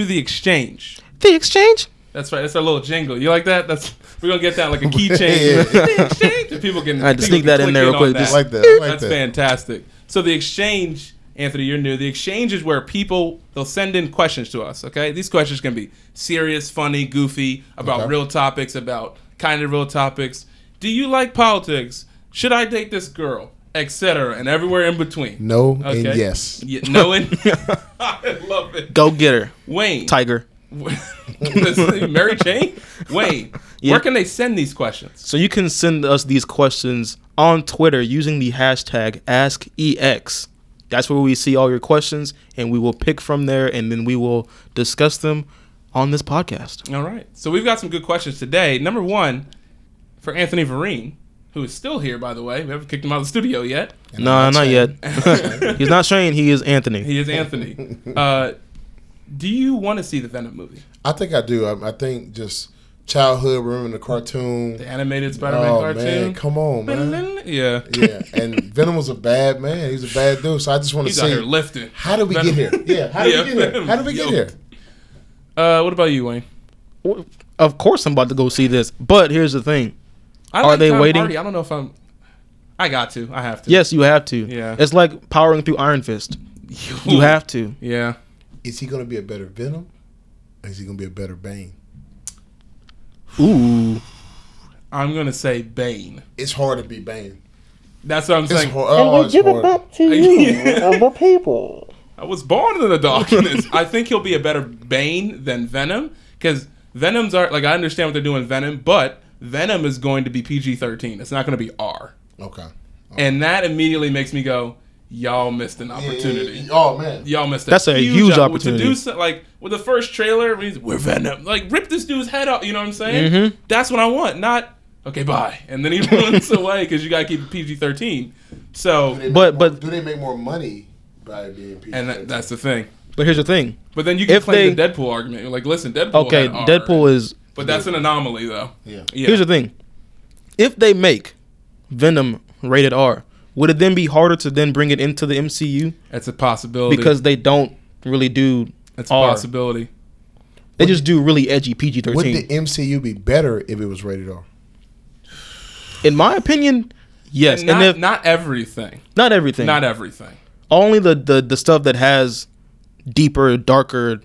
welcome to the exchange. The exchange. That's right. That's our little jingle. You like that? That's we're gonna get that like a keychain. Yeah. The exchange. And people can. I had to sneak that in there real quick. Just- like that. Like That's that. fantastic. So the exchange, Anthony, you're new. The exchange is where people they'll send in questions to us. Okay, these questions can be serious, funny, goofy, about Okay. real topics, about kind of real topics. Do you like politics? Should I date this girl? Etc. And everywhere in between. No Okay. and yes. Yeah, no and I love it. Go get her, Wayne. Tiger. Mary Jane? Wayne. Yeah. Where can they send these questions? So you can send us these questions on Twitter using the hashtag AskEX. That's where we see all your questions, and we will pick from there, and then we will discuss them on this podcast. All right. So we've got some good questions today. Number one, for Anthony Vereen, who is still here, by the way. We haven't kicked him out of the studio yet. And No, I'm not saying- yet. He's not Shane. He is Anthony. He is Anthony. Uh, do you want to see the Venom movie? I think I do. I, I think just childhood, remembering the cartoon. The animated Spider-Man oh cartoon? man, come on, man. Yeah. yeah, and Venom was a bad man. He's a bad dude. So I just want to He's out here lifting. how did we Venom- get here? Yeah, how did Yeah, we get here? How did we get yoked. here? Uh, what about you, Wayne? Of course, I'm about to go see this. But here's the thing. I Are they Tom waiting? Hardy. I don't know if I'm. I got to. I have to. Yes, you have to. Yeah. It's like powering through Iron Fist. You have to. Yeah. Is he going to be a better Venom? Or is he going to be a better Bane? Ooh. I'm gonna say Bane. It's hard to be Bane. That's what I'm It's saying. hard. Oh, it's hard. to you, of the people. I was born in the darkness. I think he'll be a better Bane than Venom because Venom's are like I understand what they're doing with Venom, but Venom is going to be PG-13. It's not going to be R, Okay. and that immediately makes me go, "Y'all missed an opportunity. Oh man. Y'all missed a That's a huge op- opportunity. To do so, like with the first trailer, when he's, we're Venom. Like rip this dude's head off. You know what I'm saying? Mm-hmm. That's what I want. Not okay, bye, and then he runs away because you got to keep it PG-13. So, Do But- more- but- do they make more money by being PG? and that, that's the thing. But here's the thing. But then you can If claim they- the Deadpool argument. You're like, listen, Deadpool. Okay, had R, Deadpool is. But that's an anomaly, though. yeah. Yeah. Here's the thing. If they make Venom rated R, would it then be harder to then bring it into the MCU That's a possibility. because they don't really do that's a R. possibility. They just do really edgy PG-13. Would the MCU be better if it was rated R? In my opinion, yes. And And, if not everything. not everything, Not everything. only the, the the stuff that has deeper, darker,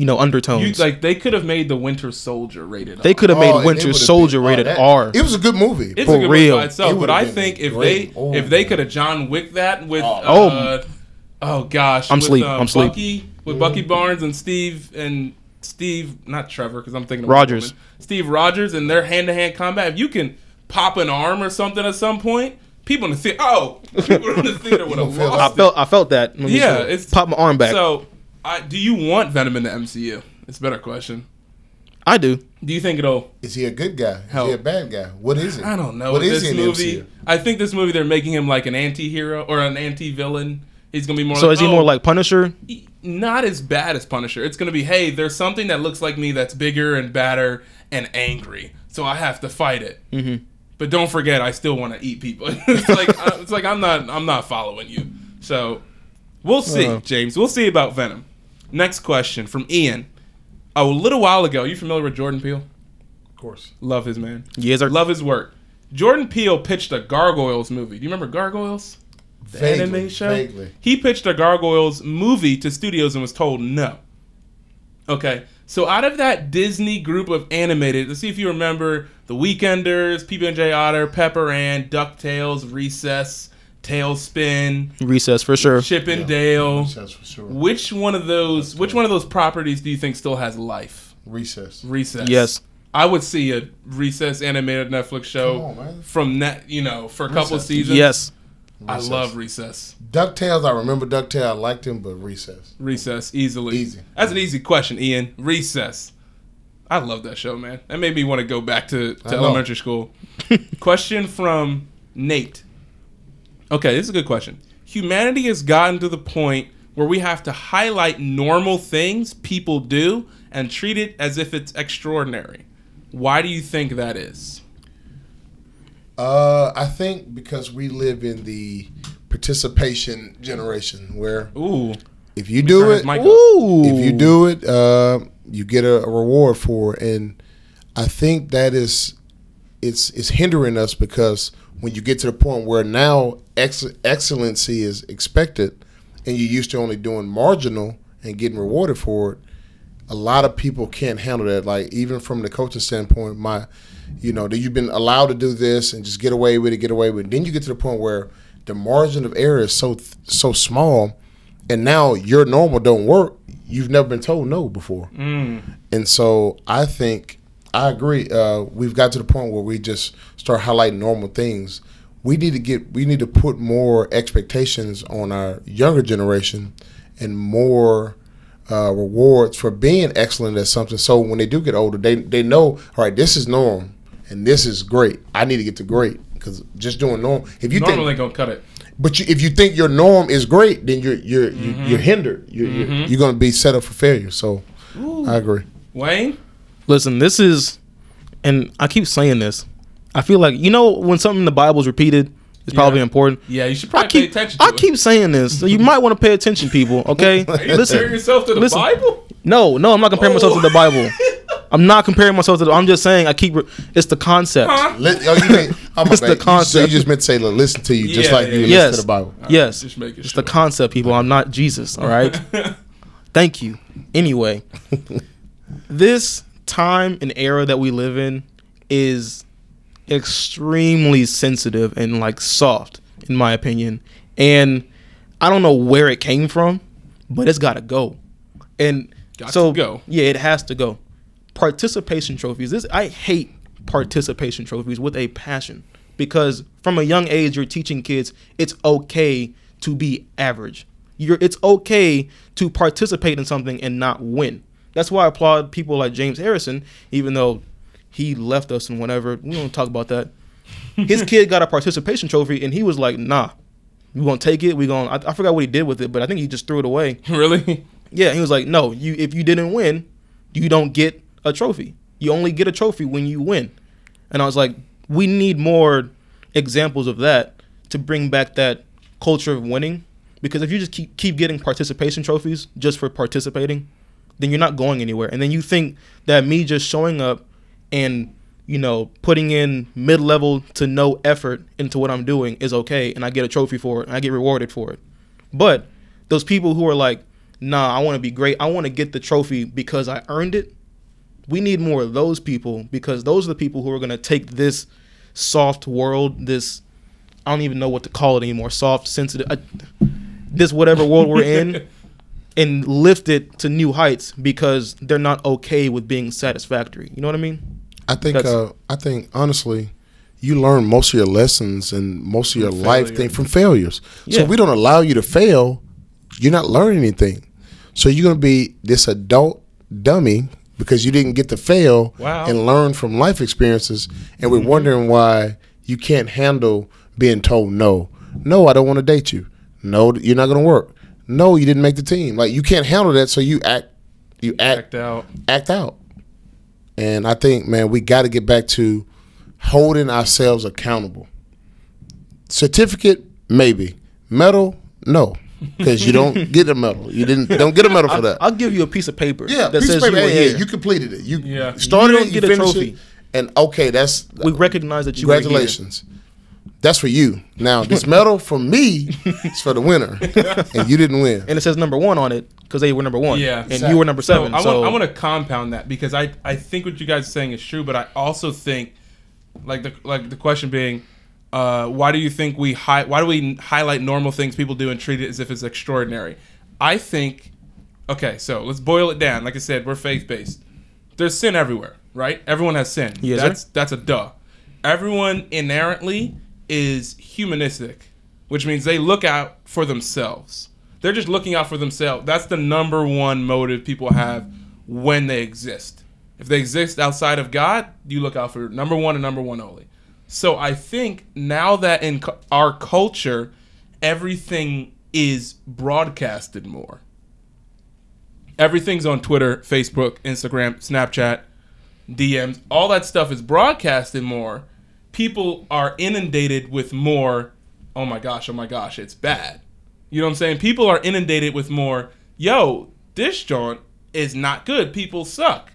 you know, You, undertones. like they could have made the Winter Soldier rated. they could have Oh, made and it Winter Soldier oh, rated that- R. It was a good movie. It's for a good real. movie by itself, It but I think if great. they Oh, if they could have John Wick that with Oh. uh, oh gosh I'm with, sleep. uh, I'm sleep. Bucky with Bucky Barnes and Steve and Steve not Trevor because I'm thinking of Rogers. Wonder Steve Rogers and their hand to hand combat. If you can pop an arm or something at some point, people in the theater oh people in the theater would have gonna lost I it. felt I felt that. Yeah, it's- pop my arm back. So, I, do you want Venom in the MCU? It's a better question. I do. Do you think it'll? Is he a good guy? Is Hell. he a bad guy? What is it? I don't know. What With is this he in movie? MCU? I think this movie they're making him like an anti-hero or an anti-villain. He's gonna be more. So like, is he oh, more like Punisher? not as bad as Punisher? It's gonna be hey, there's something that looks like me that's bigger and badder and angry, so I have to fight it. Mm-hmm. But don't forget, I still want to eat people. it's like I- it's like I'm not I'm not following you. So we'll see, Uh-huh. James. We'll see about Venom. Next question from Ian. A little while ago, you familiar with Jordan Peele? Of course. Love his man. Yes, sir. Love his work. Jordan Peele pitched a Gargoyles movie. Do you remember Gargoyles? The Vaguely, anime show? vaguely. He pitched a Gargoyles movie to studios and was told no. Okay. So out of that Disney group of animated, let's see if you remember The Weekenders, PB&J Otter, Pepper Ann, DuckTales, Recess, TaleSpin, Recess for sure. Chip and Dale. Recess for sure. Which one of those which one of those properties do you think still has life? Recess. Recess. Yes. I would see a Recess animated Netflix show on, man. from that, you know, for a couple Recess. seasons. Yes. I love Recess. Ducktales. I remember Ducktales. I liked him, but Recess. Recess easily. Easy. That's an easy question, Ian. Recess. I love that show, man. That made me want to go back to, to elementary school. question from Nate. Okay, this is a good question. Humanity has gotten to the point where we have to highlight normal things people do and treat it as if it's extraordinary. Why do you think that is? Uh, I think because we live in the participation generation where Ooh, If you do it. Ooh. if you do it, uh, you get a, a reward for it. And I think that is it's it's hindering us because when you get to the point where now ex- excellency is expected, and you're used to only doing marginal and getting rewarded for it, a lot of people can't handle that. Like even from the coaching standpoint, my, you know, that you've been allowed to do this and just get away with it, get away with it. Then you get to the point where the margin of error is so so small, and now your normal don't work. You've never been told no before, and so I think I agree. Uh, we've got to the point where we just start highlighting normal things. We need to get we need to put more expectations on our younger generation and more uh, rewards for being excellent at something. So when they do get older, they they know, all right, this is norm and this is great. I need to get to great because just doing norm. If you think Normally think, gonna cut it. but you, if you think your norm is great, then you're you're you, you're hindered. You're, you're you're going to be set up for failure. So I agree. Wayne, Listen, this is, and I keep saying this. I feel like you know when something in the Bible is repeated, it's probably Yeah. important. yeah, you should I probably keep, pay attention. To I it. keep saying this. So you might want to pay attention, people. Okay, Are you comparing yourself to the listen. Bible? No, no, I'm not comparing myself to the Bible. I'm not comparing myself to. The, I'm just saying I keep. re- It's the concept. Huh? Li- oh, you mean, oh, my It's the bad. You- So you just meant to say, "Look, listen to you, just Yeah, like you yeah, listen yes. to the Bible. Yes, Just making it's sure. the concept, people. I'm not Jesus. All right. Thank you. Anyway, this time and era that we live in is extremely sensitive and like soft, in my opinion. And I don't know where it came from, but it's got to go. And Got so to go. yeah, it has to go. Participation trophies. This I hate participation trophies with a passion because from a young age you're teaching kids it's okay to be average. You're it's okay to participate in something and not win. That's why I applaud people like James Harrison, even though he left us and whatever. We don't talk about that. His kid got a participation trophy and he was like, "Nah, we gonna take it. We gonna." I, I forgot what he did with it, but I think he just threw it away. really? Yeah, he was like, "No, you if you didn't win, you don't get a trophy. You only get a trophy when you win." And I was like, "We need more examples of that to bring back that culture of winning because if you just keep keep getting participation trophies just for participating, then you're not going anywhere. And then you think that me just showing up and you know putting in mid-level to no effort into what I'm doing is okay and I get a trophy for it and I get rewarded for it. But those people who are like, nah, I want to be great. I want to get the trophy because I earned it. We need more of those people because those are the people who are going to take this soft world, this, I don't even know what to call it anymore, soft, sensitive, uh, this whatever world we're in, and lift it to new heights because they're not okay with being satisfactory. You know what I mean? I think uh, I think honestly, you learn most of your lessons and most of your life failure. thing from failures. So Yeah. if we don't allow you to fail, you're not learning anything. So you're gonna be this adult dummy because you didn't get to fail Wow. and learn from life experiences, and we're wondering why you can't handle being told no. No, I don't want to date you. No, you're not gonna work. No, you didn't make the team. Like you can't handle that, so you act, you act Act out. act out. And I think, man, we got to get back to holding ourselves accountable. Certificate, maybe. Medal, no, because you don't get a medal. You didn't don't get a medal for that. I'll give you a piece of paper yeah, that piece says of paper, you were hey, hey, here. you completed it. You Yeah. started You don't it, you get a finished trophy. it, and okay, that's we recognize that you were here. congratulations. That's for you. Now this medal for me is for the winner, and you didn't win. and it says number one on it because they were number one. Yeah. and you were number seven. So So, I want I want to compound that because I I think what you guys are saying is true, but I also think like the like the question being. Uh, why do you think we hi- why do we highlight normal things people do and treat it as if it's extraordinary? I think okay, so let's boil it down. Like I said, we're faith based. There's sin everywhere, right? Everyone has sin. Yes, that's sir. that's a duh. Everyone inherently is humanistic, which means they look out for themselves. They're just looking out for themselves. That's the number one motive people have when they exist. If they exist outside of God, you look out for number one and number one only. So I think now that in our culture, everything is broadcasted more. Everything's on Twitter, Facebook, Instagram, Snapchat, DMs. All that stuff is broadcasted more. People are inundated with more, oh my gosh, oh my gosh, it's bad. You know what I'm saying? People are inundated with more yo, this joint is not good. People suck.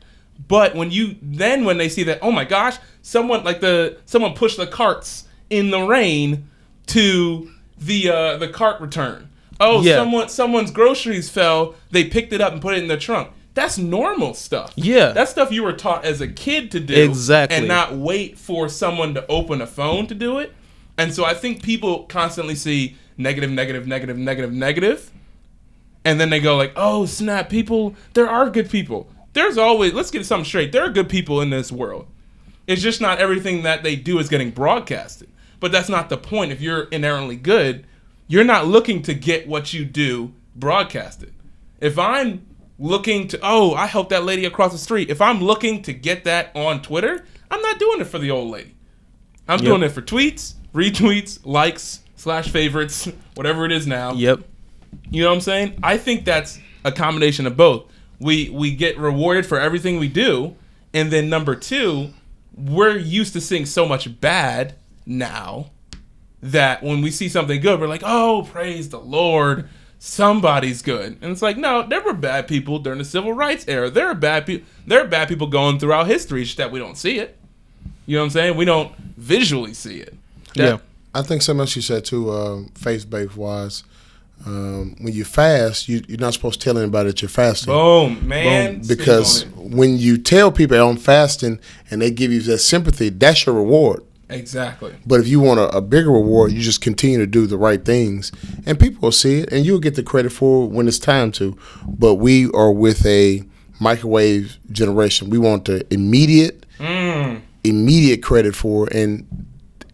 But when you then when they see that, oh my gosh, someone like the someone pushed the carts in the rain to the uh, the cart return. Oh, Yeah. someone someone's groceries fell. They picked it up and put it in the trunk. That's normal stuff. Yeah. that's stuff you were taught as a kid to do. Exactly. and not wait for someone to open a phone to do it. And so I think people constantly see negative, negative, negative, negative, negative, and then they go like, "Oh snap! People, there are good people. There's always let's get something straight. There are good people in this world. It's just not everything that they do is getting broadcasted. But that's not the point. If you're inherently good, you're not looking to get what you do broadcasted. If I'm looking to, oh, I helped that lady across the street. If I'm looking to get that on Twitter, I'm not doing it for the old lady. I'm doing it for tweets, retweets, likes, slash favorites, whatever it is now. Yep. You know what I'm saying? I think that's a combination of both. We we get rewarded for everything we do, and then number two, we're used to seeing so much bad now that when we see something good, we're like, "Oh, praise the Lord, somebody's good." And it's like, no, there were bad people during the civil rights era. There are bad people. There are bad people going throughout history, that we don't see it. You know what I'm saying? We don't visually see it. Yeah. I think something else you said too, um, faith based wise. Um, when you fast, you, you're not supposed to tell anybody that you're fasting. Boom, man. Boom. Because when you tell people I'm fasting and they give you that sympathy, that's your reward. exactly. But if you want a, a bigger reward, you just continue to do the right things, and people will see it, and you'll get the credit for it when it's time to. But we are with a microwave generation. We want the immediate, Mm. immediate credit for, it, and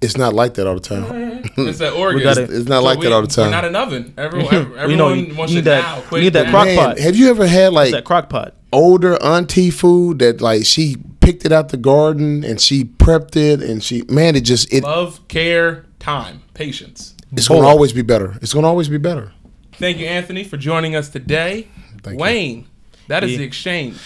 it's not like that all the time. Mm-hmm. It's that Oregon. gotta- It's not like that all the time. We're not an oven. Everyone, everyone We know you- wants you it need that- now. Quick need that now. crock Man, pot. have you ever had like that crock pot. older auntie food that like she picked it out the garden and she prepped it and she man it just it Love, care, time, patience. it's gonna always be better. It's gonna always be better. Thank you, Anthony, for joining us today. Thank you. Wayne, that is Yeah. the exchange.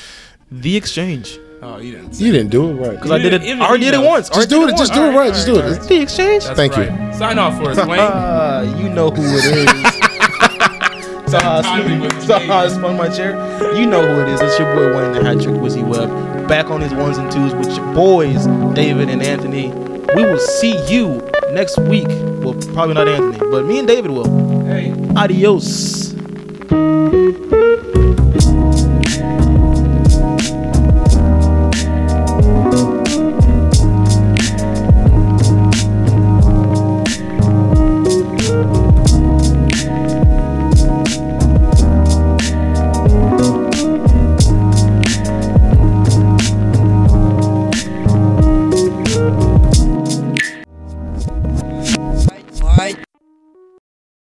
The exchange. Oh, you didn't. You didn't do it right. Because I did it. Even I already did it once. Just do it. Just do it right. Just do it. The exchange. Thank you. Sign off for us, Wayne. Ah, you know who it is. so how I Timing spun, the so how I spun my chair. You know who it is. It's your boy Wayne the Hat Trick Wizzy Web. Back on his ones and twos with your boys David and Anthony. We will see you next week. Well, probably not Anthony, but me and David will. Hey. Adios.